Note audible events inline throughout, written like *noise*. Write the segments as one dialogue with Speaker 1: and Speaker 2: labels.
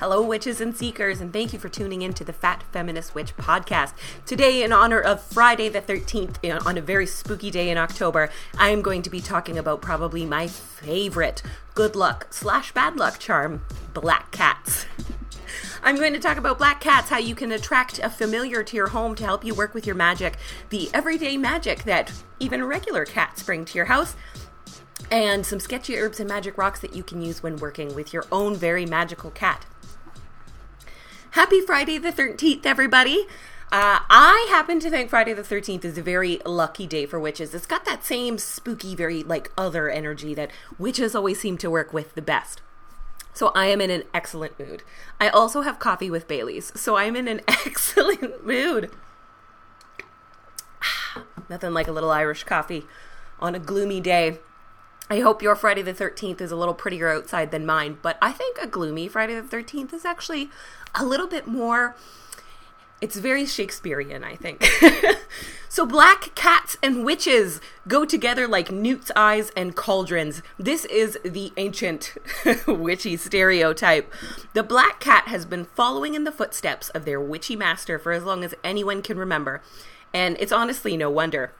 Speaker 1: Hello, witches and seekers, and thank you for tuning in to the Fat Feminist Witch podcast. Today, in honor of Friday the 13th, on a very spooky day in October, I am going to be talking about probably my favorite good luck slash bad luck charm black cats. I'm going to talk about black cats, how you can attract a familiar to your home to help you work with your magic, the everyday magic that even regular cats bring to your house, and some sketchy herbs and magic rocks that you can use when working with your own very magical cat. Happy Friday the 13th, everybody! Uh, I happen to think Friday the 13th is a very lucky day for witches. It's got that same spooky, very like other energy that witches always seem to work with the best. So I am in an excellent mood. I also have coffee with Bailey's, so I'm in an *laughs* excellent mood. *sighs* Nothing like a little Irish coffee on a gloomy day. I hope your Friday the 13th is a little prettier outside than mine, but I think a gloomy Friday the 13th is actually a little bit more. It's very Shakespearean, I think. *laughs* so, black cats and witches go together like newt's eyes and cauldrons. This is the ancient *laughs* witchy stereotype. The black cat has been following in the footsteps of their witchy master for as long as anyone can remember, and it's honestly no wonder.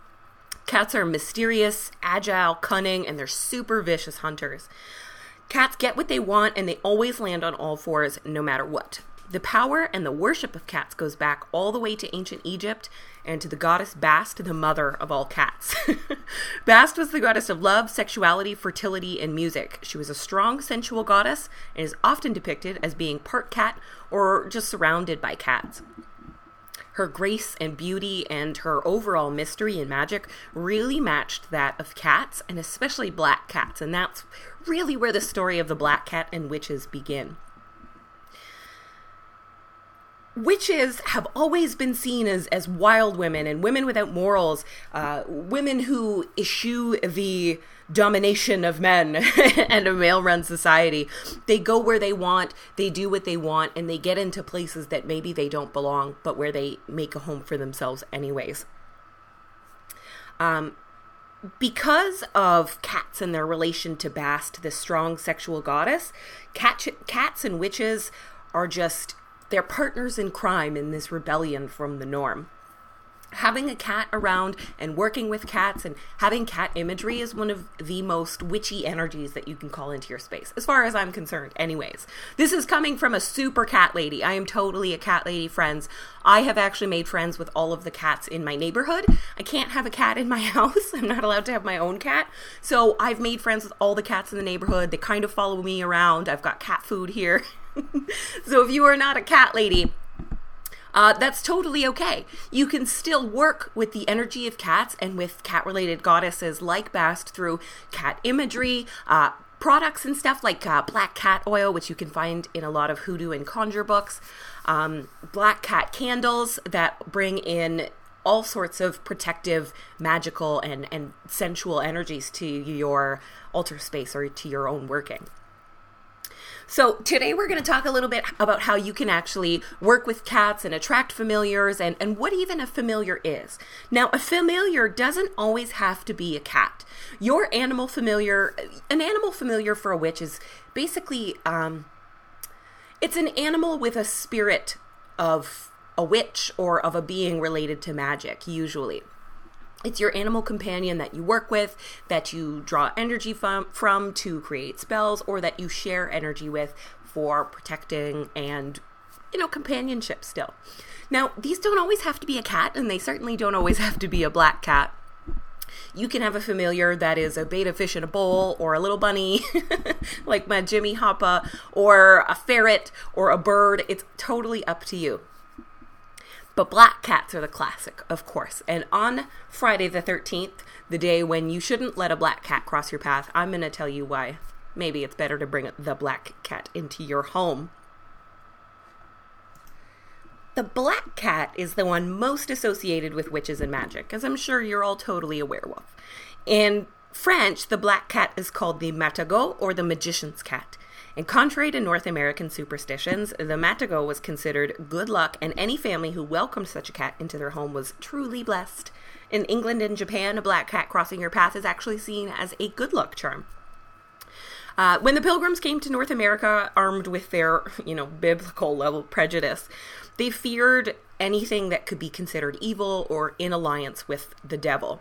Speaker 1: Cats are mysterious, agile, cunning, and they're super vicious hunters. Cats get what they want and they always land on all fours no matter what. The power and the worship of cats goes back all the way to ancient Egypt and to the goddess Bast, the mother of all cats. *laughs* Bast was the goddess of love, sexuality, fertility, and music. She was a strong, sensual goddess and is often depicted as being part cat or just surrounded by cats her grace and beauty and her overall mystery and magic really matched that of cats and especially black cats and that's really where the story of the black cat and witches begin witches have always been seen as, as wild women and women without morals, uh, women who eschew the domination of men *laughs* and a male run society. They go where they want, they do what they want, and they get into places that maybe they don't belong, but where they make a home for themselves, anyways. Um, because of cats and their relation to Bast, the strong sexual goddess, cat, cats and witches are just they're partners in crime in this rebellion from the norm. Having a cat around and working with cats and having cat imagery is one of the most witchy energies that you can call into your space, as far as I'm concerned, anyways. This is coming from a super cat lady. I am totally a cat lady, friends. I have actually made friends with all of the cats in my neighborhood. I can't have a cat in my *laughs* house. I'm not allowed to have my own cat. So I've made friends with all the cats in the neighborhood. They kind of follow me around. I've got cat food here. *laughs* *laughs* so if you are not a cat lady, uh, that's totally okay. You can still work with the energy of cats and with cat related goddesses like Bast through cat imagery, uh, products and stuff like uh, black cat oil, which you can find in a lot of hoodoo and conjure books, um, black cat candles that bring in all sorts of protective, magical, and, and sensual energies to your altar space or to your own working. So, today we're going to talk a little bit about how you can actually work with cats and attract familiars and, and what even a familiar is. Now, a familiar doesn't always have to be a cat. Your animal familiar, an animal familiar for a witch is basically, um, it's an animal with a spirit of a witch or of a being related to magic, usually it's your animal companion that you work with, that you draw energy from, from to create spells, or that you share energy with for protecting and, you know, companionship still. Now, these don't always have to be a cat, and they certainly don't always *laughs* have to be a black cat. You can have a familiar that is a betta fish in a bowl, or a little bunny, *laughs* like my Jimmy Hoppa, or a ferret, or a bird. It's totally up to you. But black cats are the classic, of course. And on Friday the 13th, the day when you shouldn't let a black cat cross your path, I'm going to tell you why. Maybe it's better to bring the black cat into your home. The black cat is the one most associated with witches and magic, as I'm sure you're all totally aware of. In French, the black cat is called the matagot or the magician's cat. And contrary to North American superstitions, the Matagot was considered good luck, and any family who welcomed such a cat into their home was truly blessed. In England and Japan, a black cat crossing your path is actually seen as a good luck charm. Uh, when the pilgrims came to North America armed with their, you know, biblical level prejudice, they feared anything that could be considered evil or in alliance with the devil.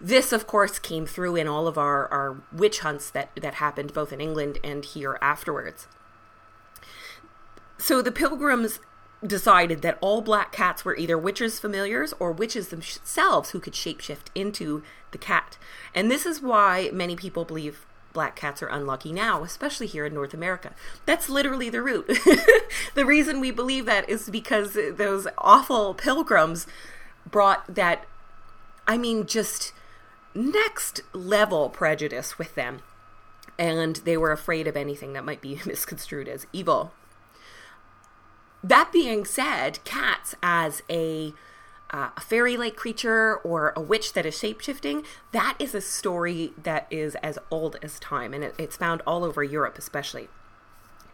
Speaker 1: This, of course, came through in all of our, our witch hunts that, that happened both in England and here afterwards. So the pilgrims decided that all black cats were either witches' familiars or witches themselves who could shapeshift into the cat. And this is why many people believe black cats are unlucky now, especially here in North America. That's literally the root. *laughs* the reason we believe that is because those awful pilgrims brought that, I mean, just next level prejudice with them. And they were afraid of anything that might be *laughs* misconstrued as evil. That being said, cats as a uh, a fairy like creature or a witch that is shapeshifting, that is a story that is as old as time, and it, it's found all over Europe, especially.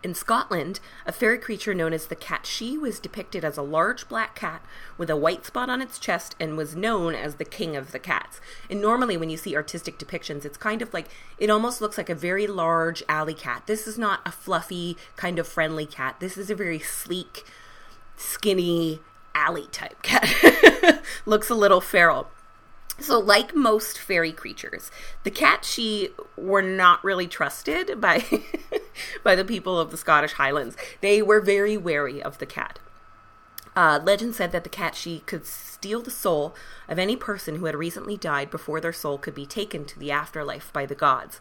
Speaker 1: In Scotland, a fairy creature known as the Cat She was depicted as a large black cat with a white spot on its chest and was known as the king of the cats. And normally, when you see artistic depictions, it's kind of like it almost looks like a very large alley cat. This is not a fluffy, kind of friendly cat. This is a very sleek, skinny alley type cat. *laughs* looks a little feral. So, like most fairy creatures, the Catshee were not really trusted by *laughs* by the people of the Scottish Highlands. They were very wary of the cat. Uh, legend said that the Catshee could steal the soul of any person who had recently died before their soul could be taken to the afterlife by the gods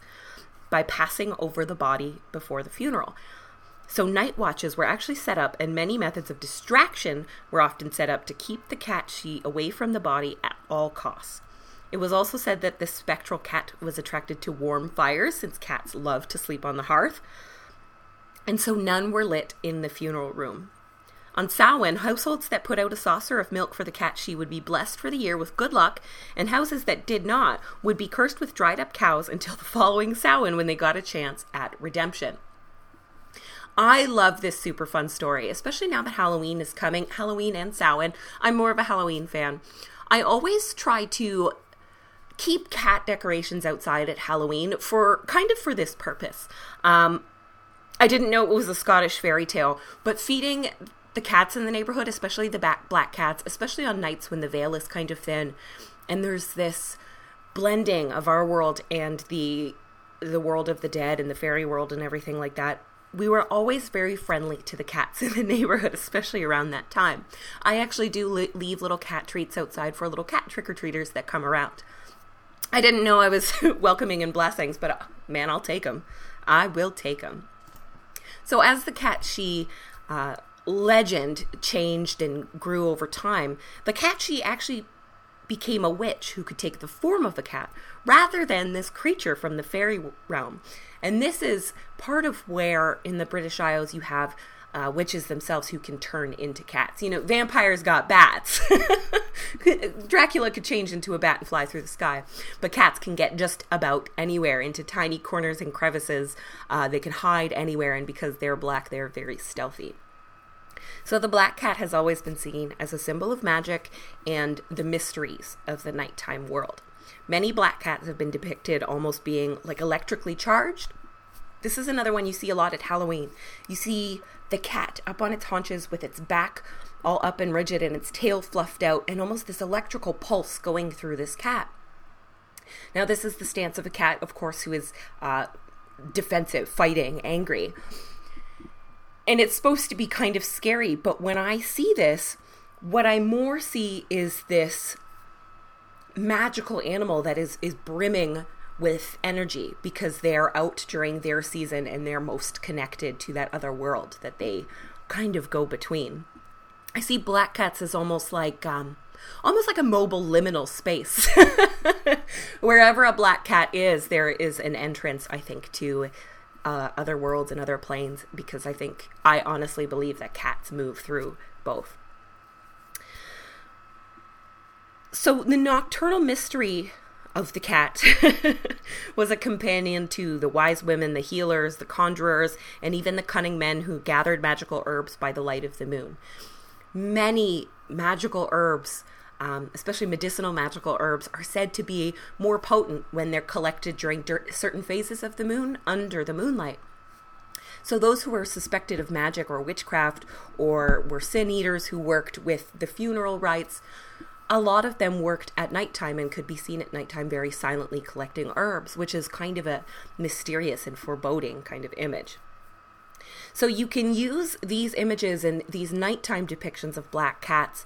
Speaker 1: by passing over the body before the funeral. So, night watches were actually set up, and many methods of distraction were often set up to keep the Catshee away from the body at all costs. It was also said that the spectral cat was attracted to warm fires, since cats love to sleep on the hearth, and so none were lit in the funeral room. On Samhain, households that put out a saucer of milk for the Catshee would be blessed for the year with good luck, and houses that did not would be cursed with dried up cows until the following Samhain when they got a chance at redemption. I love this super fun story, especially now that Halloween is coming. Halloween and Samhain. I'm more of a Halloween fan. I always try to keep cat decorations outside at Halloween for kind of for this purpose. Um, I didn't know it was a Scottish fairy tale, but feeding the cats in the neighborhood, especially the black cats, especially on nights when the veil is kind of thin, and there's this blending of our world and the the world of the dead and the fairy world and everything like that we were always very friendly to the cats *laughs* in the neighborhood, especially around that time. I actually do leave little cat treats outside for little cat trick or treaters that come around. I didn't know I was *laughs* welcoming and blessings, but uh, man, I'll take them. I will take them. So, as the Catshee uh, legend changed and grew over time, the cat she actually became a witch who could take the form of a cat rather than this creature from the fairy realm. And this is part of where in the British Isles you have uh, witches themselves who can turn into cats. You know, vampires got bats. *laughs* Dracula could change into a bat and fly through the sky, but cats can get just about anywhere into tiny corners and crevices. Uh, they can hide anywhere, and because they're black, they're very stealthy. So the black cat has always been seen as a symbol of magic and the mysteries of the nighttime world. Many black cats have been depicted almost being like electrically charged. This is another one you see a lot at Halloween. You see the cat up on its haunches with its back all up and rigid and its tail fluffed out, and almost this electrical pulse going through this cat. Now, this is the stance of a cat, of course, who is uh, defensive, fighting, angry. And it's supposed to be kind of scary, but when I see this, what I more see is this magical animal that is is brimming with energy because they're out during their season and they're most connected to that other world that they kind of go between. I see black cats as almost like um, almost like a mobile liminal space. *laughs* Wherever a black cat is, there is an entrance, I think, to uh, other worlds and other planes because I think I honestly believe that cats move through both. So the nocturnal mystery of the cat *laughs* was a companion to the wise women, the healers, the conjurers, and even the cunning men who gathered magical herbs by the light of the moon. Many magical herbs um, especially medicinal magical herbs, are said to be more potent when they're collected during certain phases of the moon under the moonlight. So, those who were suspected of magic or witchcraft or were sin eaters who worked with the funeral rites, a lot of them worked at nighttime and could be seen at nighttime very silently collecting herbs, which is kind of a mysterious and foreboding kind of image. So, you can use these images and these nighttime depictions of black cats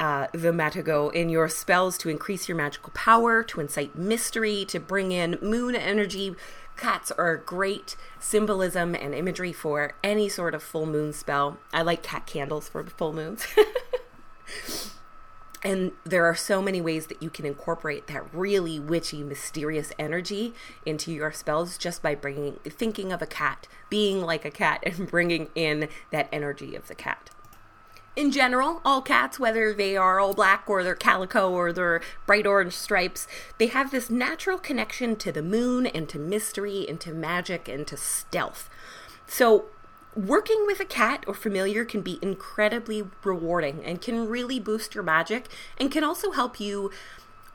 Speaker 1: uh, the Matagot in your spells to increase your magical power, to incite mystery, to bring in moon energy. Cats are great symbolism and imagery for any sort of full moon spell. I like cat candles for full moons. *laughs* and there are so many ways that you can incorporate that really witchy, mysterious energy into your spells just by bringing, thinking of a cat, being like a cat, *laughs* and bringing in that energy of the cat in general, all cats, whether they are all black or they're calico or they're bright orange stripes, they have this natural connection to the moon and to mystery and to magic and to stealth. So, working with a cat or familiar can be incredibly rewarding and can really boost your magic and can also help you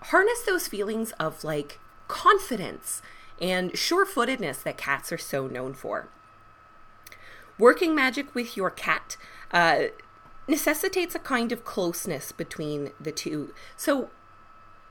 Speaker 1: harness those feelings of like confidence and sure footedness that cats are so known for. Working magic with your cat. Uh, necessitates a kind of closeness between the two. So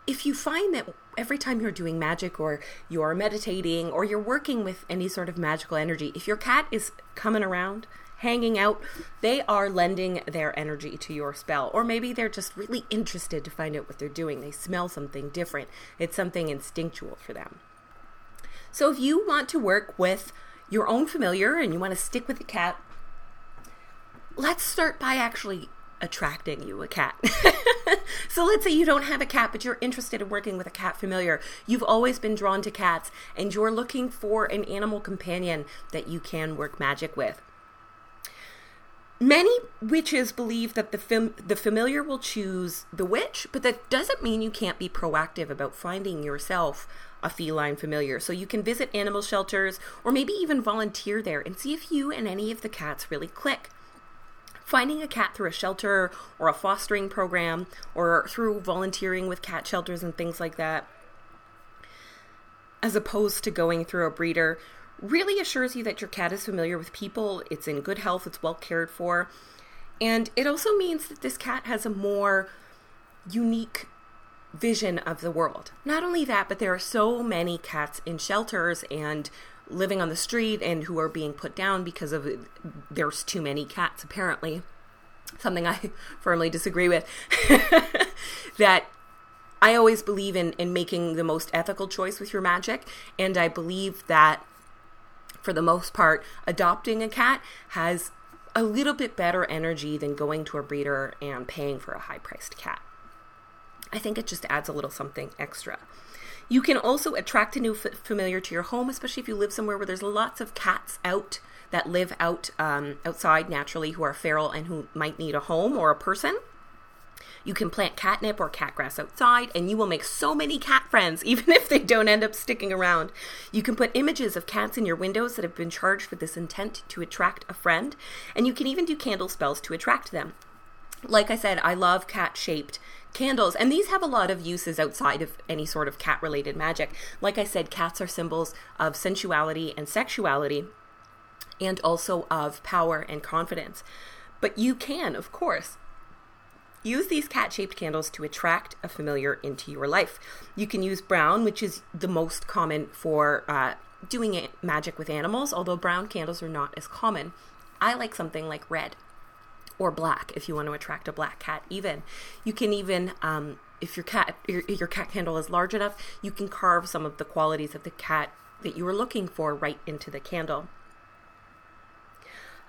Speaker 1: if you find that every time you're doing magic or you're meditating or you're working with any sort of magical energy, if your cat is coming around, hanging out, they are lending their energy to your spell. Or maybe they're just really interested to find out what they're doing. They smell something different, it's something instinctual for them. So if you want to work with your own familiar and you want to stick with the cat, let's start by actually attracting you a cat. *laughs* so let's say you don't have a cat, but you're interested in working with a cat familiar. You've always been drawn to cats, and you're looking for an animal companion that you can work magic with. Many witches believe that the fam- the familiar will choose the witch, but that doesn't mean you can't be proactive about finding yourself a feline familiar. So you can visit animal shelters or maybe even volunteer there and see if you and any of the cats really click finding a cat through a shelter or a fostering program or through volunteering with cat shelters and things like that, as opposed to going through a breeder, really assures you that your cat is familiar with people, it's in good health, it's well cared for. And it also means that this cat has a more unique vision of the world. Not only that, but there are so many cats in shelters and living on the street and who are being put down because of there's too many cats apparently. Something i *laughs* firmly disagree with. *laughs* That i always believe in in making the most ethical choice with your magic and i believe that for the most part adopting a cat has a little bit better energy than going to a breeder and paying for a high priced cat. I think it just adds a little something extra you can also attract a new f- familiar to your home, especially if you live somewhere where there's lots of cats out that live out um, outside naturally who are feral and who might need a home or a person. You can plant catnip or cat grass outside, and you will make so many cat friends, *laughs* even if they don't end up sticking around. You can put images of cats in your windows that have been charged with this intent to attract a friend, and you can even do candle spells to attract them. Like I said, I love cat shaped candles. And these have a lot of uses outside of any sort of cat related magic. Like i said cats are symbols of sensuality and sexuality and also of power and confidence. But you can of course use these cat shaped candles to attract a familiar into your life. You can use brown which is the most common for uh, doing magic with animals although brown candles are not as common. I like something like red or black if you want to attract a black cat even you can even um, if your cat your, your cat candle is large enough you can carve some of the qualities of the cat that you were looking for right into the candle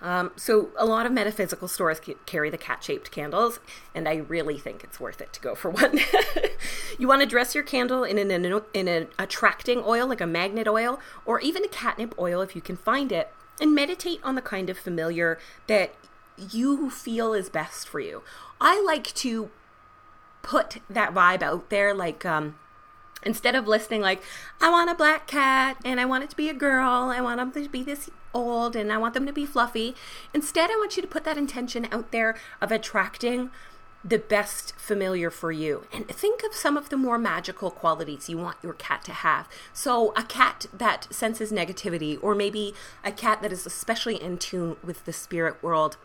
Speaker 1: um, so a lot of metaphysical stores carry the cat-shaped candles, and I really think it's worth it to go for *laughs* one. you want to dress your candle in an, in an attracting oil, like a magnet oil, or even a catnip oil if you can find it, and meditate on the kind of familiar that you feel is best for you. I like to put that vibe out there like um instead of listing like I want a black cat and I want it to be a girl, I want them to be this old and I want them to be fluffy. Instead, I want you to put that intention out there of attracting the best familiar for you. And think of some of the more magical qualities you want your cat to have. So, a cat that senses negativity, or maybe a cat that is especially in tune with the spirit world.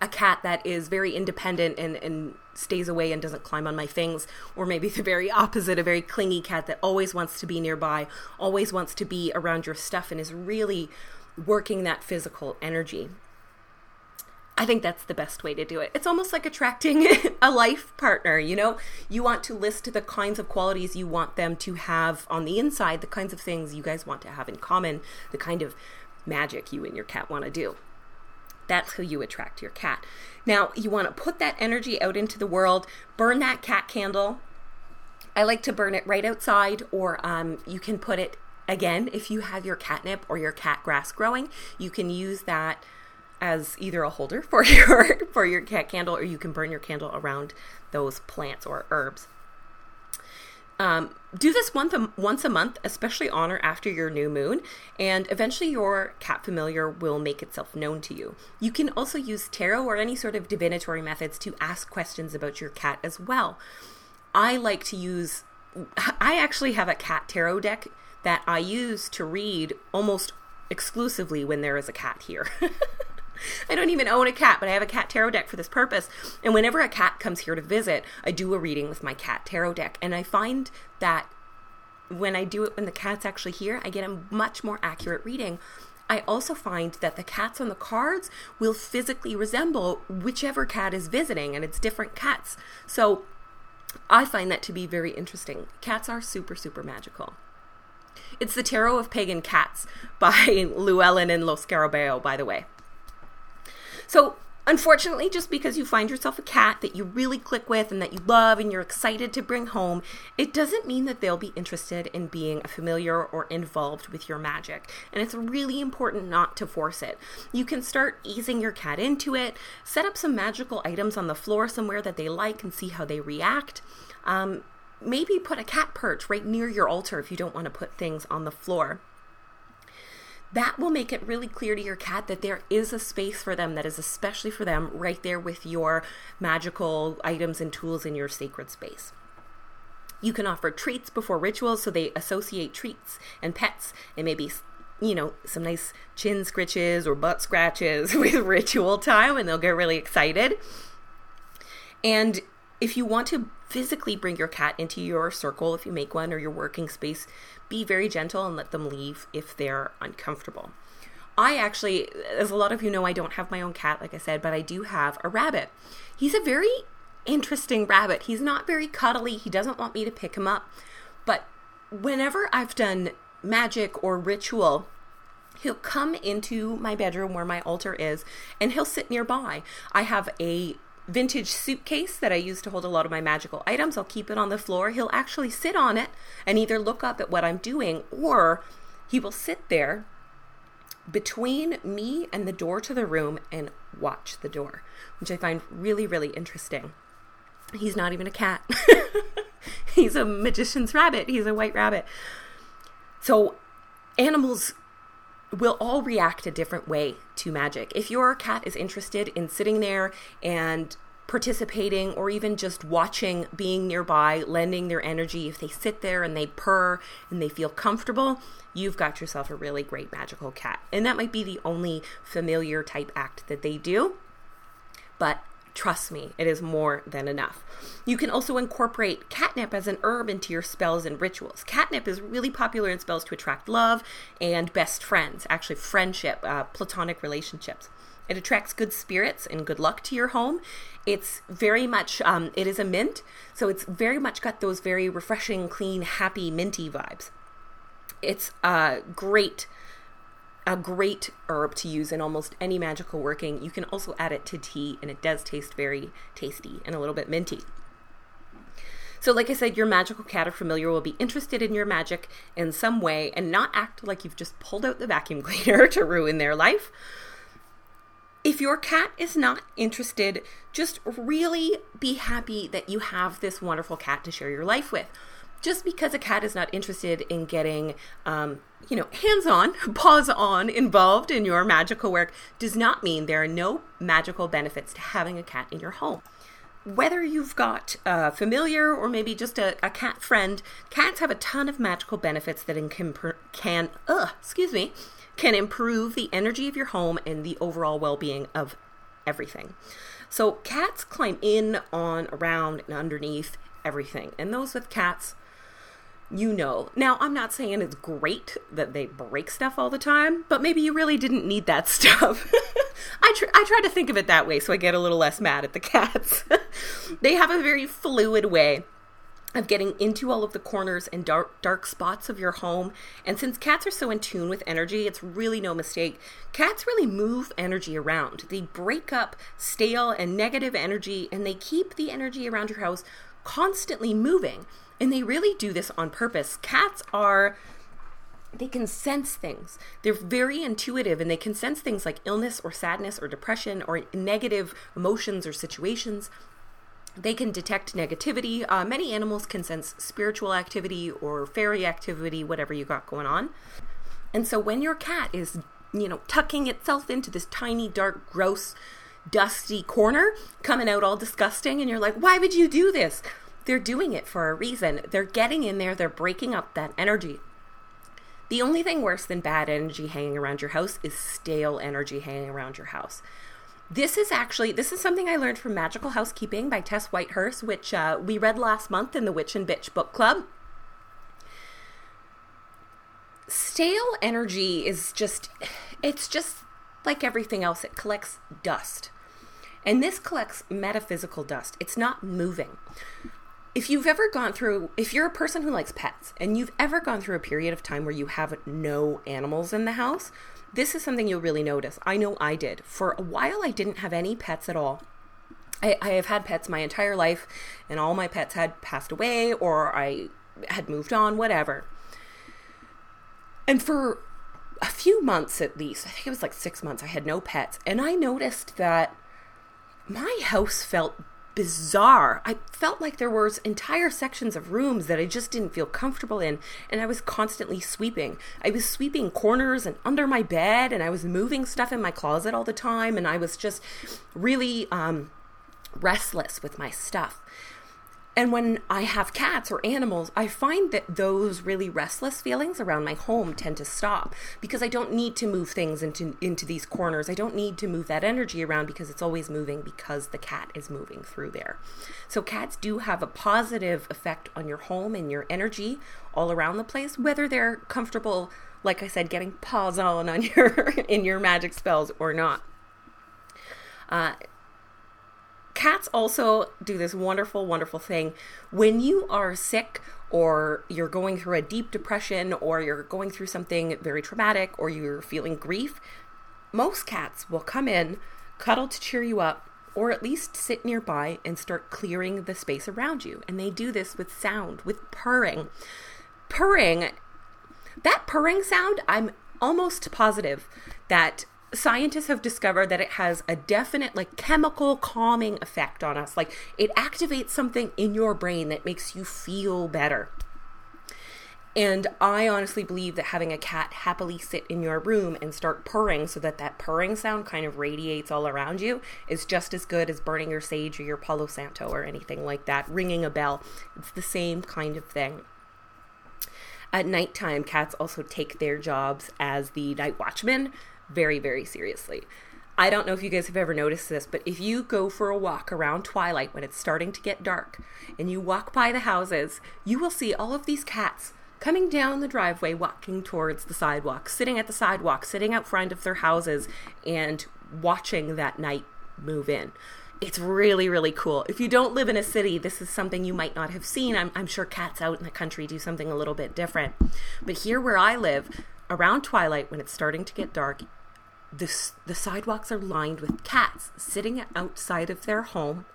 Speaker 1: A cat that is very independent and, and stays away and doesn't climb on my things, or maybe the very opposite, a very clingy cat that always wants to be nearby, always wants to be around your stuff, and is really working that physical energy. I think that's the best way to do it. It's almost like attracting *laughs* a life partner, you know? You want to list the kinds of qualities you want them to have on the inside, the kinds of things you guys want to have in common, the kind of magic you and your cat want to do. That's how you attract your cat. Now, you want to put that energy out into the world, burn that cat candle. I like to burn it right outside, or um, you can put it again if you have your catnip or your cat grass growing. You can use that as either a holder *laughs* for your for your cat candle or you can burn your candle around those plants or herbs. Um, do this once once a month, especially on or after your new moon, and eventually your cat familiar will make itself known to you. You can also use tarot or any sort of divinatory methods to ask questions about your cat as well. I like to use, I actually have a cat tarot deck that I use to read almost exclusively when there is a cat here. *laughs* I don't even own a cat, but I have a cat tarot deck for this purpose. And whenever a cat comes here to visit, I do a reading with my cat tarot deck. And I find that when I do it when the cat's actually here, I get a much more accurate reading. I also find that the cats on the cards will physically resemble whichever cat is visiting, and it's different cats. So I find that to be very interesting. Cats are super, super magical. It's the Tarot of Pagan Cats *laughs* by Llewellyn and Lo Scarabeo, by the way. So, unfortunately, just because you find yourself a cat that you really click with and that you love and you're excited to bring home, it doesn't mean that they'll be interested in being familiar or involved with your magic. And it's really important not to force it. You can start easing your cat into it, set up some magical items on the floor somewhere that they like and see how they react. Um, maybe put a cat perch right near your altar if you don't want to put things on the floor that will make it really clear to your cat that there is a space for them that is especially for them right there with your magical items and tools in your sacred space. You can offer treats before rituals so they associate treats and pets and maybe you know, some nice chin scritches or butt scratches *laughs* with ritual time and they'll get really excited. And if you want to physically bring your cat into your circle, if you make one, or your working space, be very gentle and let them leave if they're uncomfortable. I actually, as a lot of you know, I don't have my own cat, like I said, but I do have a rabbit. He's a very interesting rabbit. He's not very cuddly. He doesn't want me to pick him up. But whenever I've done magic or ritual, he'll come into my bedroom where my altar is and he'll sit nearby. I have a vintage suitcase that I use to hold a lot of my magical items. I'll keep it on the floor. He'll actually sit on it and either look up at what I'm doing or he will sit there between me and the door to the room and watch the door, which I find really, really interesting. He's not even a cat. *laughs* He's a magician's rabbit. He's a white rabbit. So animals will all react a different way to magic. If your cat is interested in sitting there and participating or even just watching, being nearby, lending their energy, if they sit there and they purr and they feel comfortable, you've got yourself a really great magical cat. And that might be the only familiar type act that they do. But Trust me, it is more than enough. You can also incorporate catnip as an herb into your spells and rituals. Catnip is really popular in spells to attract love and best friends, actually, friendship, uh, platonic relationships. It attracts good spirits and good luck to your home. It's very much, um, it is a mint, so it's very much got those very refreshing, clean, happy, minty vibes. It's a great a great herb to use in almost any magical working. You can also add it to tea, and it does taste very tasty and a little bit minty. So, like I said, your magical cat or familiar will be interested in your magic in some way and not act like you've just pulled out the vacuum *laughs* cleaner to ruin their life. If your cat is not interested, just really be happy that you have this wonderful cat to share your life with just because a cat is not interested in getting, um, you know, hands on, *laughs* paws on, involved in your magical work does not mean there are no magical benefits to having a cat in your home. whether you've got a familiar or maybe just a, a cat friend, cats have a ton of magical benefits that can, can uh, excuse me, can improve the energy of your home and the overall well-being of everything. So cats climb in, on, around, and underneath everything. And those with cats, you know. Now, I'm not saying it's great that they break stuff all the time, but maybe you really didn't need that *laughs* stuff. I, tr- I try to think of it that way so I get a little less mad at the cats. *laughs* they have a very fluid way of getting into all of the corners and dark dark spots of your home. And since cats are so in tune with energy, it's really no mistake. Cats really move energy around. They break up stale and negative energy and they keep the energy around your house constantly moving. And they really do this on purpose. Cats are they can sense things. They're very intuitive and they can sense things like illness or sadness or depression or negative emotions or situations. They can detect negativity. Uh, many animals can sense spiritual activity or fairy activity, whatever you got going on. And so when your cat is, you know, tucking itself into this tiny, dark, gross, dusty corner, coming out all disgusting, and you're like, why would you do this? They're doing it for a reason. They're getting in there, they're breaking up that energy. The only thing worse than bad energy hanging around your house is stale energy hanging around your house. This is actually this is something I learned from Magical Housekeeping by Tess Whitehurst, which uh, we read last month in the Witch and Bitch book club. Stale energy is just it's just like everything else. It collects dust. And this collects metaphysical dust. It's not moving if you've ever gone through if you're a person who likes pets and you've ever gone through a period of time where you have no animals in the house this is something you'll really notice. I know i did. For a while i didn't have any pets at all. I, I have had pets my entire life and all my pets had passed away or i had moved on whatever. And for a few months at least i think it was like six months i had no pets. And i noticed that my house felt bizarre. I felt like there was entire sections of rooms that I just didn't feel comfortable in, and I was constantly sweeping. I was sweeping corners and under my bed, and I was moving stuff in my closet all the time, and I was just really um, restless with my stuff. And when I have cats or animals, I find that those really restless feelings around my home tend to stop because I don't need to move things into into these corners. I don't need to move that energy around because it's always moving because the cat is moving through there. So cats do have a positive effect on your home and your energy all around the place whether they're comfortable like I said getting paws on on *laughs* your in your magic spells or not. Uh, cats also do this wonderful, wonderful thing. When you are sick or you're going through a deep depression or you're going through something very traumatic or you're feeling grief, most cats will come in, cuddle to cheer you up, or at least sit nearby and start clearing the space around you. And they do this with sound, with purring. Purring, that purring sound, I'm almost positive that scientists have discovered that it has a definite like chemical calming effect on us. Like it activates something in your brain that makes you feel better. And i honestly believe that having a cat happily sit in your room and start purring so that that purring sound kind of radiates all around you is just as good as burning your sage or your palo santo or anything like that ringing a bell. It's the same kind of thing. At nighttime, cats also take their jobs as the night watchman very, very seriously. I don't know if you guys have ever noticed this, but if you go for a walk around twilight when it's starting to get dark and you walk by the houses, you will see all of these cats coming down the driveway, walking towards the sidewalk, sitting at the sidewalk, sitting out front of their houses, and watching that night move in. It's really, really cool. If you don't live in a city, this is something you might not have seen. I'm, I'm sure cats out in the country do something a little bit different. But here where I live, around twilight, when it's starting to get dark, the, the sidewalks are lined with cats sitting outside of their home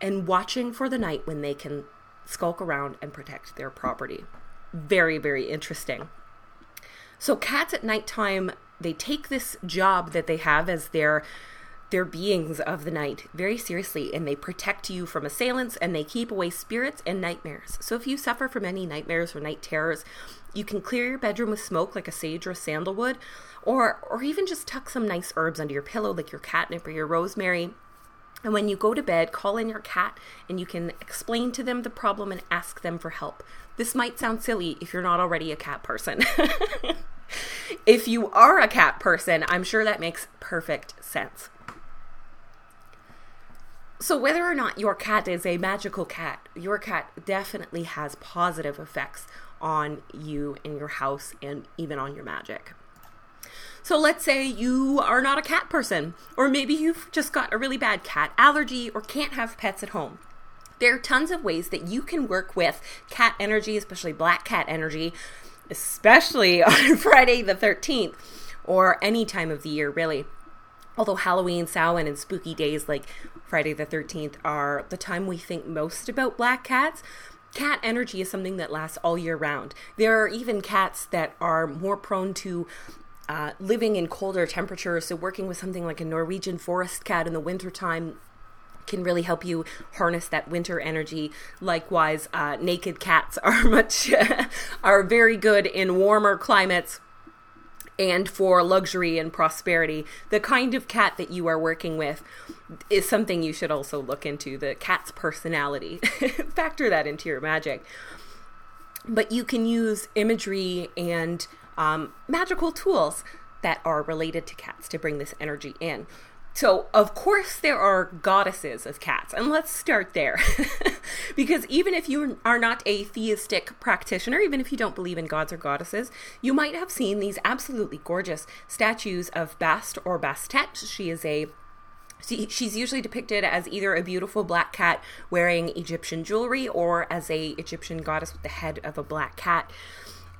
Speaker 1: and watching for the night when they can skulk around and protect their property. Very, very interesting. So, cats at nighttime, they take this job that they have as their their beings of the night very seriously and they protect you from assailants and they keep away spirits and nightmares. So if you suffer from any nightmares or night terrors, you can clear your bedroom with smoke like a sage or a sandalwood or or even just tuck some nice herbs under your pillow like your catnip or your rosemary And when you go to bed, call in your cat and you can explain to them the problem and ask them for help. This might sound silly if you're not already a cat person. *laughs* if you are a cat person, I'm sure that makes perfect sense. So, whether or not your cat is a magical cat, your cat definitely has positive effects on you and your house and even on your magic. So let's say you are not a cat person, or maybe you've just got a really bad cat allergy or can't have pets at home. There are tons of ways that you can work with cat energy, especially black cat energy, especially *laughs* on Friday the 13th or any time of the year, really. Although Halloween, Samhain, and spooky days like Friday the 13th are the time we think most about black cats, cat energy is something that lasts all year round. There are even cats that are more prone to uh, living in colder temperatures, so working with something like a Norwegian forest cat in the wintertime can really help you harness that winter energy. Likewise, uh, naked cats are *laughs* much are very good in warmer climates and for luxury and prosperity. The kind of cat that you are working with is something you should also look into. The cat's personality, *laughs* factor that into your magic. But you can use imagery and um, magical tools that are related to cats to bring this energy in. So, of course, there are goddesses of cats, and let's start there. *laughs* because even if you are not a theistic practitioner, even if you don't believe in gods or goddesses, you might have seen these absolutely gorgeous statues of Bast or Bastet. She is a she's usually depicted as either a beautiful black cat wearing Egyptian jewelry or as a Egyptian goddess with the head of a black cat.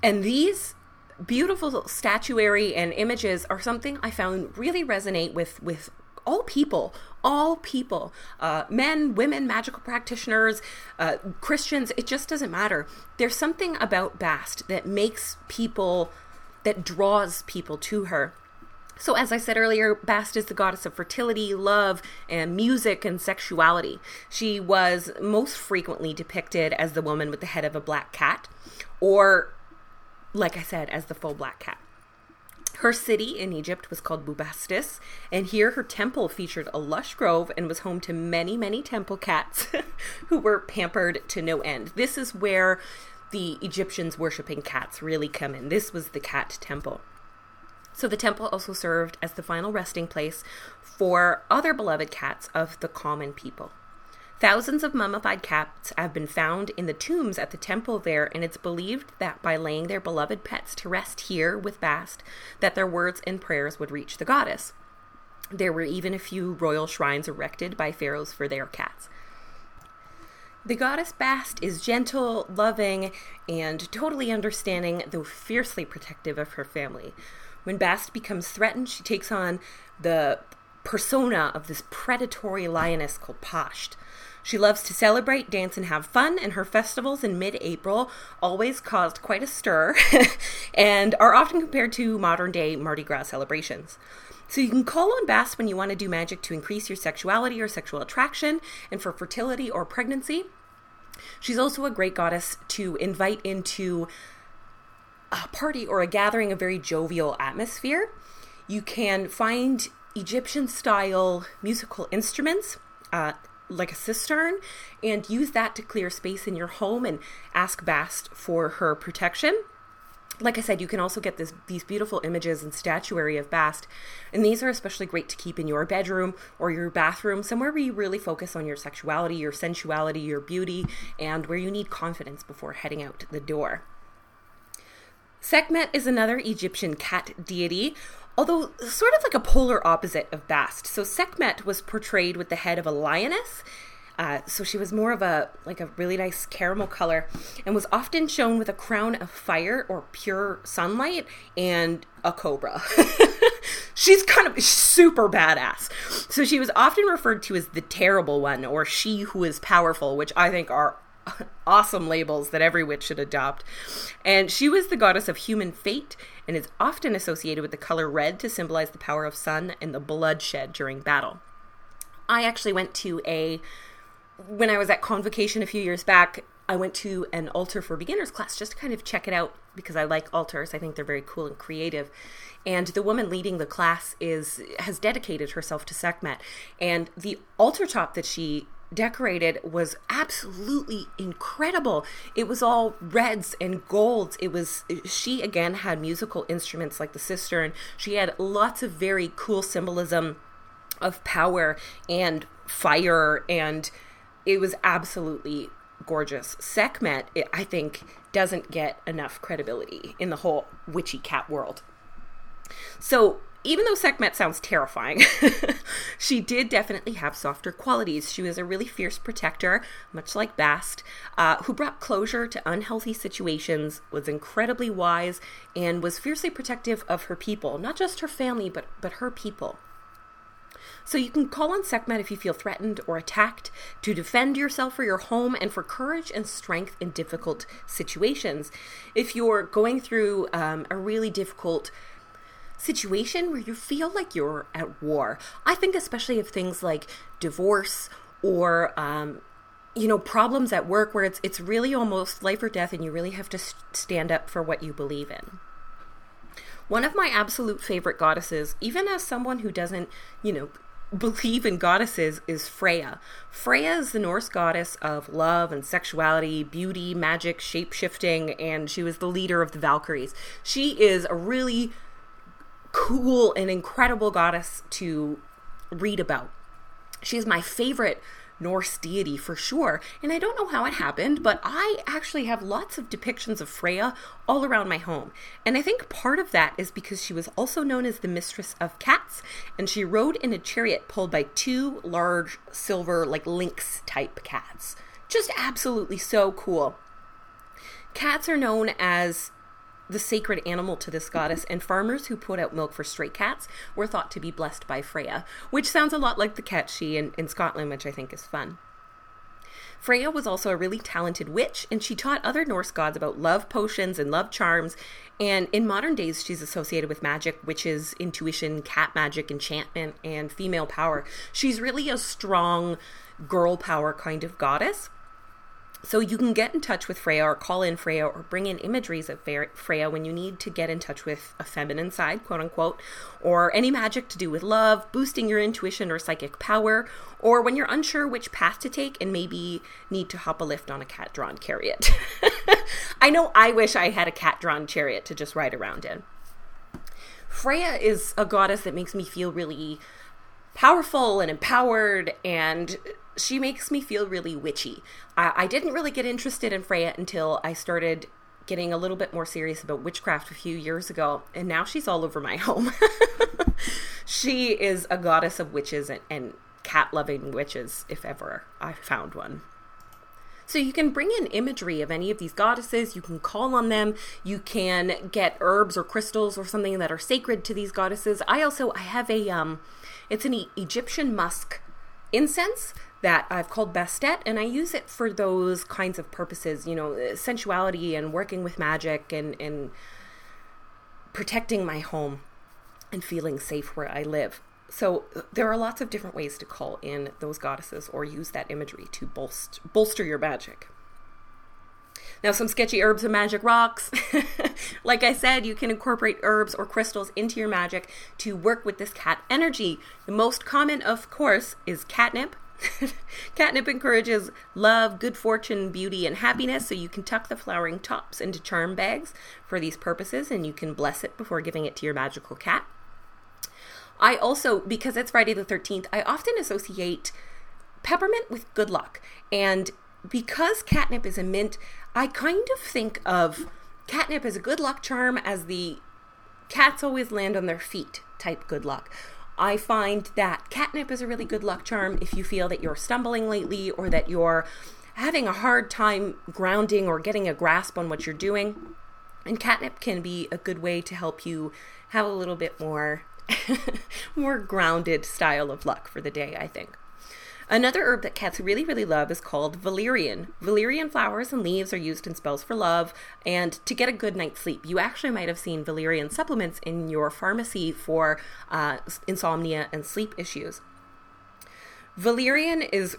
Speaker 1: And these beautiful statuary and images are something I found really resonate with with all people, all people, uh, men, women, magical practitioners, uh, Christians. It just doesn't matter. There's something about Bast that makes people, that draws people to her. So, as I said earlier, Bast is the goddess of fertility, love, and music and sexuality. She was most frequently depicted as the woman with the head of a black cat, or like I said, as the full black cat. Her city in Egypt was called Bubastis, and here her temple featured a lush grove and was home to many, many temple cats *laughs* who were pampered to no end. This is where the Egyptians worshipping cats really come in. This was the cat temple. So the temple also served as the final resting place for other beloved cats of the common people. Thousands of mummified cats have been found in the tombs at the temple there, and it's believed that by laying their beloved pets to rest here with Bast, that their words and prayers would reach the goddess. There were even a few royal shrines erected by pharaohs for their cats. The goddess Bast is gentle, loving, and totally understanding, though fiercely protective of her family. When Bast becomes threatened, she takes on the persona of this predatory lioness called Pasht. She loves to celebrate, dance, and have fun, and her festivals in mid April always caused quite a stir *laughs* and are often compared to modern day Mardi Gras celebrations. So you can call on Bast when you want to do magic to increase your sexuality or sexual attraction, and for fertility or pregnancy. She's also a great goddess to invite into a party or a gathering, a very jovial atmosphere. You can find Egyptian style musical instruments. Uh, like a sistrum and use that to clear space in your home and ask Bast for her protection. Like I said, you can also get this, these beautiful images and statuary of Bast, and these are especially great to keep in your bedroom or your bathroom, somewhere where you really focus on your sexuality, your sensuality, your beauty, and where you need confidence before heading out the door. Sekhmet is another Egyptian cat deity although sort of like a polar opposite of Bast. So Sekhmet was portrayed with the head of a lioness. Uh, so she was more of a like a really nice caramel color and was often shown with a crown of fire or pure sunlight and a cobra. *laughs* She's kind of super badass. So she was often referred to as the terrible one or she who is powerful, which I think are *laughs* awesome labels that every witch should adopt. And she was the goddess of human fate and is often associated with the color red to symbolize the power of sun and the bloodshed during battle. I actually went to a when I was at convocation a few years back, I went to an altar for beginners class just to kind of check it out because I like altars. I think they're very cool and creative. And the woman leading the class is has dedicated herself to Sekhmet. And the altar top that she decorated was absolutely incredible. It was all reds and golds. It was she again had musical instruments like the sistrum. She had lots of very cool symbolism of power and fire and it was absolutely gorgeous. Sekhmet, I think, doesn't get enough credibility in the whole witchy cat world. So, even though Sekhmet sounds terrifying, *laughs* she did definitely have softer qualities. She was a really fierce protector, much like Bast, uh, who brought closure to unhealthy situations, was incredibly wise, and was fiercely protective of her people, not just her family, but, but her people. So you can call on Sekhmet if you feel threatened or attacked, to defend yourself or your home, and for courage and strength in difficult situations. If you're going through um, a really difficult situation where you feel like you're at war, I think especially of things like divorce or um, you know problems at work where it's it's really almost life or death and you really have to stand up for what you believe in one of my absolute favorite goddesses even as someone who doesn't you know believe in goddesses is Freya. Freya is the Norse goddess of love and sexuality, beauty, magic, shape shifting, and she was the leader of the Valkyries. She is a really cool and incredible goddess to read about. She's my favorite Norse deity for sure. And I don't know how it happened, but I actually have lots of depictions of Freya all around my home. And I think part of that is because she was also known as the mistress of cats, and she rode in a chariot pulled by two large silver, like lynx type cats. Just absolutely so cool. Cats are known as the sacred animal to this goddess, and farmers who put out milk for stray cats were thought to be blessed by Freya, which sounds a lot like the Catshie in, in Scotland, which I think is fun. Freya was also a really talented witch, and she taught other Norse gods about love potions and love charms. And in modern days, she's associated with magic, witches, intuition, cat magic, enchantment, and female power. She's really a strong girl power kind of goddess. So you can get in touch with Freya or call in Freya or bring in imageries of Freya when you need to get in touch with a feminine side, quote unquote, or any magic to do with love, boosting your intuition or psychic power, or when you're unsure which path to take and maybe need to hop a lift on a cat drawn chariot. *laughs* I know I wish I had a cat drawn chariot to just ride around in. Freya is a goddess that makes me feel really powerful and empowered and she makes me feel really witchy. I, I didn't really get interested in Freya until I started getting a little bit more serious about witchcraft a few years ago, and now she's all over my *laughs* home. she is a goddess of witches and, and cat loving witches, if ever I found one. So you can bring in imagery of any of these goddesses, you can call on them, you can get herbs or crystals or something that are sacred to these goddesses. I also I have a um it's an e- Egyptian musk incense that I've called Bastet, and I use it for those kinds of purposes, you know, sensuality and working with magic and, and protecting my home and feeling safe where I live. So there are lots of different ways to call in those goddesses or use that imagery to bolster, bolster your magic. Now, some sketchy herbs and magic rocks. *laughs* like I said, you can incorporate herbs or crystals into your magic to work with this cat energy. The most common, of course, is catnip, *laughs* Catnip encourages love, good fortune, beauty, and happiness, so you can tuck the flowering tops into charm bags for these purposes and you can bless it before giving it to your magical cat. I also, because it's Friday the 13th, I often associate peppermint with good luck. And because catnip is a mint, I kind of think of catnip as a good luck charm as the cats always land on their feet type good luck. I find that catnip is a really good luck charm if you feel that you're stumbling lately or that you're having a hard time grounding or getting a grasp on what you're doing. And catnip can be a good way to help you have a little bit more *laughs* more grounded style of luck for the day, I think. Another herb that cats really, really love is called valerian. Valerian flowers and leaves are used in spells for love and to get a good night's sleep. You actually might have seen valerian supplements in your pharmacy for uh, insomnia and sleep issues. Valerian is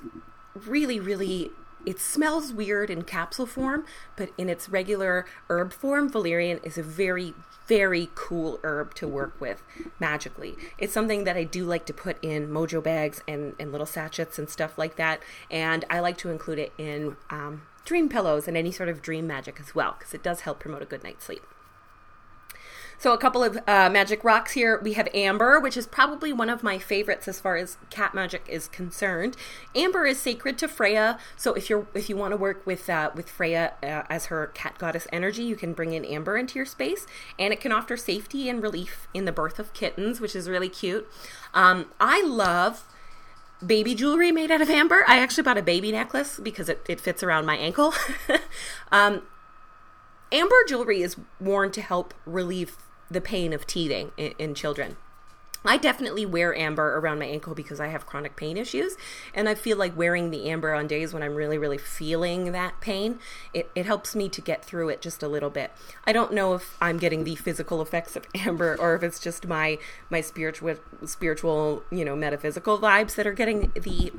Speaker 1: really, really it smells weird in capsule form, but in its regular herb form, valerian is a very, very cool herb to work with magically. It's something that I do like to put in mojo bags and, and little sachets and stuff like that. And I like to include it in um, dream pillows and any sort of dream magic as well, because it does help promote a good night's sleep. So, a couple of uh, magic rocks here. We have amber, which is probably one of my favorites as far as cat magic is concerned. Amber is sacred to Freya, so if you're if you want to work with uh, with Freya uh, as her cat goddess energy, you can bring in amber into your space, and it can offer safety and relief in the birth of kittens, which is really cute. Um, I love baby jewelry made out of amber. I actually bought a baby necklace because it, it fits around my ankle. *laughs* um, amber jewelry is worn to help relieve the pain of teething in, in children. I definitely wear amber around my ankle because I have chronic pain issues. And I feel like wearing the amber on days when I'm really, really feeling that pain, it, it helps me to get through it just a little bit. I don't know if I'm getting the physical effects of *laughs* amber or if it's just my my spiritual spiritual, you know, metaphysical vibes that are getting the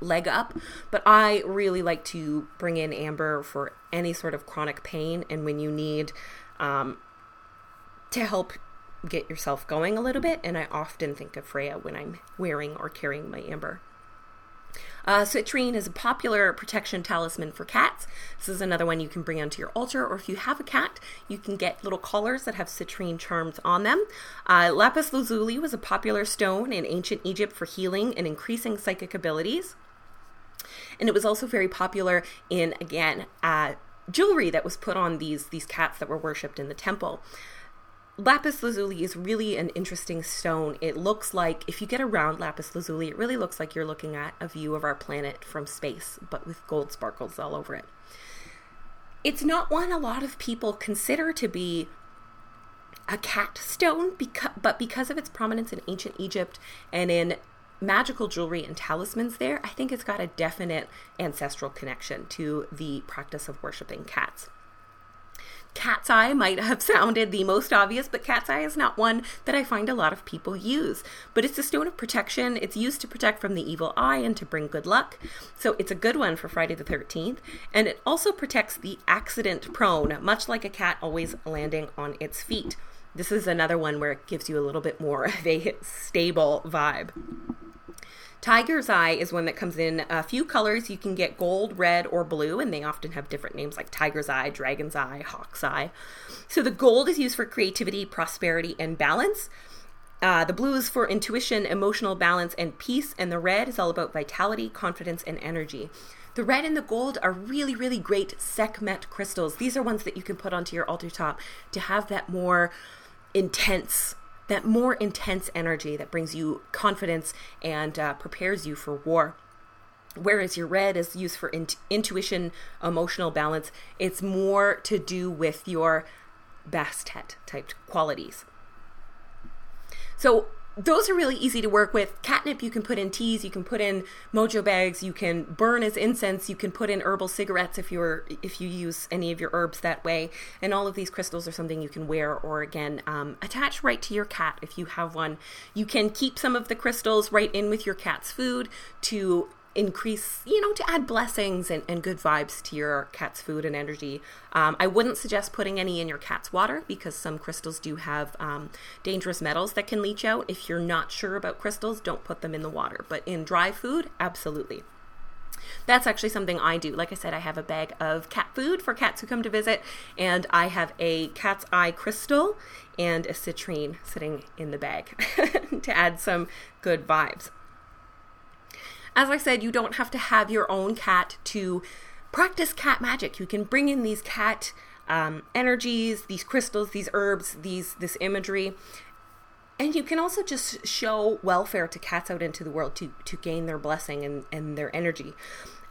Speaker 1: leg up. But I really like to bring in amber for any sort of chronic pain and when you need um, to help get yourself going a little bit. And I often think of Freya when I'm wearing or carrying my amber. Uh, citrine is a popular protection talisman for cats. This is another one you can bring onto your altar, or if you have a cat, you can get little collars that have citrine charms on them. Uh, lapis lazuli was a popular stone in ancient Egypt for healing and increasing psychic abilities. And it was also very popular in, again, uh, jewelry that was put on these, these cats that were worshipped in the temple lapis lazuli is really an interesting stone. It looks like, if you get around lapis lazuli, it really looks like you're looking at a view of our planet from space, but with gold sparkles all over it. It's not one a lot of people consider to be a cat stone, because, but because of its prominence in ancient Egypt and in magical jewelry and talismans there, I think it's got a definite ancestral connection to the practice of worshiping cats. Cat's eye might have *laughs* sounded the most obvious, but cat's eye is not one that I find a lot of people use. But it's a stone of protection. It's used to protect from the evil eye and to bring good luck. So it's a good one for Friday the 13th. And it also protects the accident prone, much like a cat always landing on its feet. This is another one where it gives you a little bit more *laughs* of a stable vibe. Tiger's Eye is one that comes in a few colors. You can get gold, red, or blue, and they often have different names like Tiger's Eye, Dragon's Eye, Hawk's Eye. So the gold is used for creativity, prosperity, and balance. Uh, the blue is for intuition, emotional balance, and peace, and the red is all about vitality, confidence, and energy. The red and the gold are really, really great Sekhmet crystals. These are ones that you can put onto your altar top to have that more intense that more intense energy that brings you confidence and uh, prepares you for war. Whereas your red is used for in- intuition, emotional balance, it's more to do with your Bastet type qualities. So those are really easy to work with. Catnip you can put in teas, you can put in mojo bags, you can burn as incense, you can put in herbal cigarettes if you're if you use any of your herbs that way. And all of these crystals are something you can wear or again um, attach right to your cat if you have one. You can keep some of the crystals right in with your cat's food to increase, you know, to add blessings and, and good vibes to your cat's food and energy. Um, I wouldn't suggest putting any in your cat's water because some crystals do have um, dangerous metals that can leach out. If you're not sure about crystals, don't put them in the water. But in dry food, absolutely. That's actually something I do. Like I said, I have a bag of cat food for cats who come to visit, and I have a cat's eye crystal and a citrine sitting in the bag *laughs* to add some good vibes. As I said, you don't have to have your own cat to practice cat magic. You can bring in these cat um, energies, these crystals, these herbs, these this imagery, and you can also just show welfare to cats out into the world to to gain their blessing and, and their energy.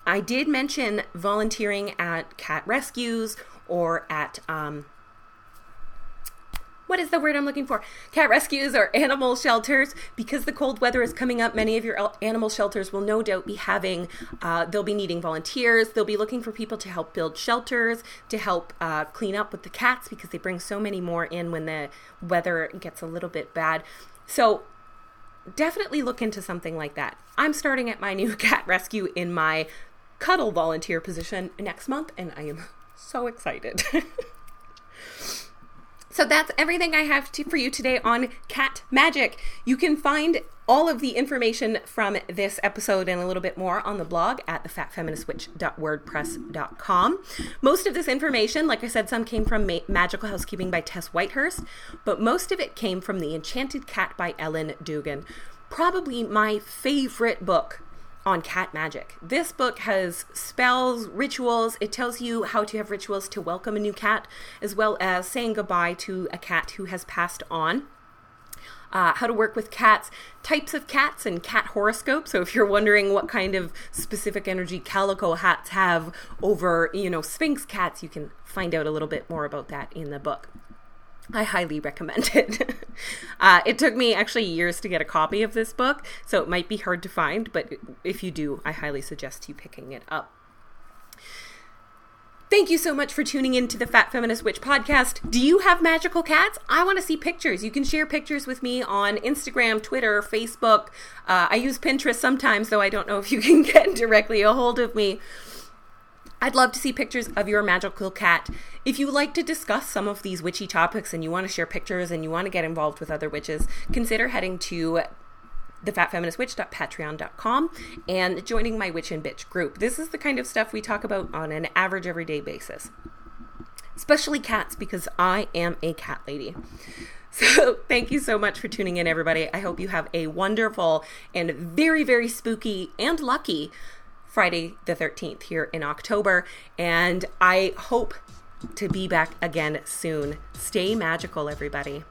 Speaker 1: I did mention volunteering at cat rescues or at um, what is the word I'm looking for? Cat rescues or animal shelters. Because the cold weather is coming up, many of your animal shelters will no doubt be having, uh, they'll be needing volunteers. They'll be looking for people to help build shelters, to help uh, clean up with the cats because they bring so many more in when the weather gets a little bit bad. So definitely look into something like that. I'm starting at my *laughs* new cat rescue in my cuddle volunteer position next month, and I am so excited. *laughs* So that's everything I have to, for you today on cat magic. You can find all of the information from this episode and a little bit more on the blog at thefatfeministwitch.wordpress.com. Most of this information, like I said, some came from Ma- Magical Housekeeping by Tess Whitehurst, but most of it came from The Enchanted Cat by Ellen Dugan. Probably my favorite book on cat magic. This book has spells, rituals. It tells you how to have rituals to welcome a new cat, as well as saying goodbye to a cat who has passed on. Uh, how to work with cats, types of cats, and cat horoscope. So if you're wondering what kind of specific energy calico hats have over, you know, Sphynx cats, you can find out a little bit more about that in the book. I highly recommend it. *laughs* uh, it took me actually years to get a copy of this book, so it might be hard to find, but if you do, I highly suggest you picking it up. Thank you so much for tuning in to the Fat Feminist Witch podcast. Do you have magical cats? I want to see pictures. You can share pictures with me on Instagram, Twitter, Facebook. Uh, I use Pinterest sometimes, though I don't know if you can *laughs* get directly a hold of me. I'd love to see pictures of your magical cat. If you like to discuss some of these witchy topics and you want to share pictures and you want to get involved with other witches, consider heading to thefatfeministwitch.patreon.com and joining my Witch and Bitch group. This is the kind of stuff we talk about on an average everyday basis. Especially cats, because I am a cat lady. *laughs* So, thank you so much for tuning in, everybody. I hope you have a wonderful and very, very spooky and lucky Friday the 13th here in October. And I hope to be back again soon. Stay magical, everybody.